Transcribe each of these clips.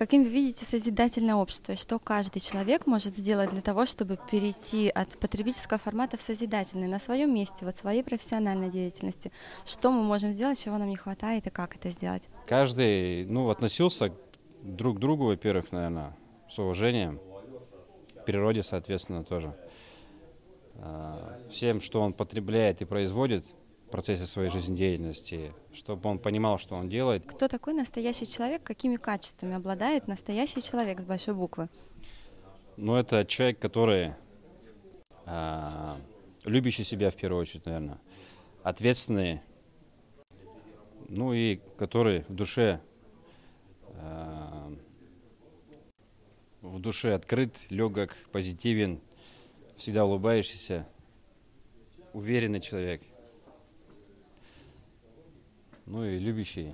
Каким вы видите созидательное общество? Что каждый человек может сделать для того, чтобы перейти от потребительского формата в созидательный на своем месте, вот своей профессиональной деятельности? Что мы можем сделать, чего нам не хватает и как это сделать? Каждый ну, относился друг к другу, во-первых, наверное, с уважением, к природе, соответственно, тоже. А, всем, что он потребляет и производит – процессе своей жизнедеятельности, чтобы он понимал, что он делает. Кто такой настоящий человек, какими качествами обладает настоящий человек с большой буквы? Ну, это человек, который э, любящий себя в первую очередь, наверное, ответственный, ну и который в душе э, в душе открыт, легок, позитивен, всегда улыбающийся, уверенный человек – ну и любящий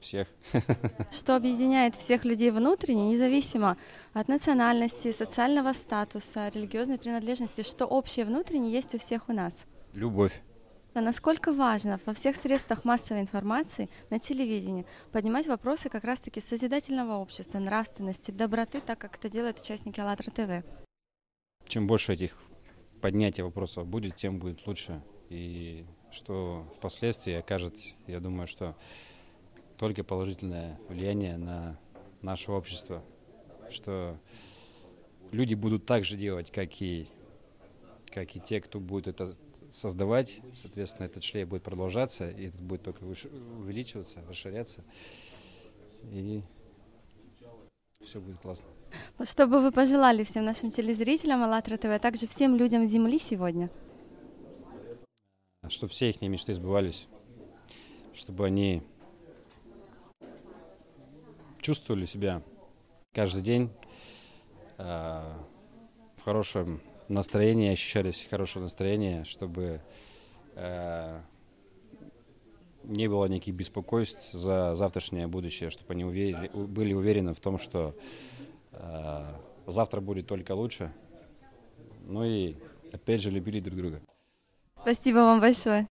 всех. Что объединяет всех людей внутренне, независимо от национальности, социального статуса, религиозной принадлежности, что общее внутренне есть у всех у нас? Любовь. А насколько важно во всех средствах массовой информации, на телевидении, поднимать вопросы как раз-таки созидательного общества, нравственности, доброты, так как это делают участники АЛЛАТРА ТВ? Чем больше этих поднятия вопросов будет, тем будет лучше. И что впоследствии окажет, я думаю, что только положительное влияние на наше общество, что люди будут так же делать, как и, как и те, кто будет это создавать, соответственно, этот шлейф будет продолжаться, и этот будет только увеличиваться, расширяться, и все будет классно. Что бы вы пожелали всем нашим телезрителям АЛЛАТРА ТВ, а также всем людям Земли сегодня? Чтобы все их мечты сбывались, чтобы они чувствовали себя каждый день э, в хорошем настроении, ощущались хорошее настроение, чтобы э, не было никаких беспокойств за завтрашнее будущее, чтобы они уверили, были уверены в том, что э, завтра будет только лучше. Ну и опять же любили друг друга. Спасибо вам большое.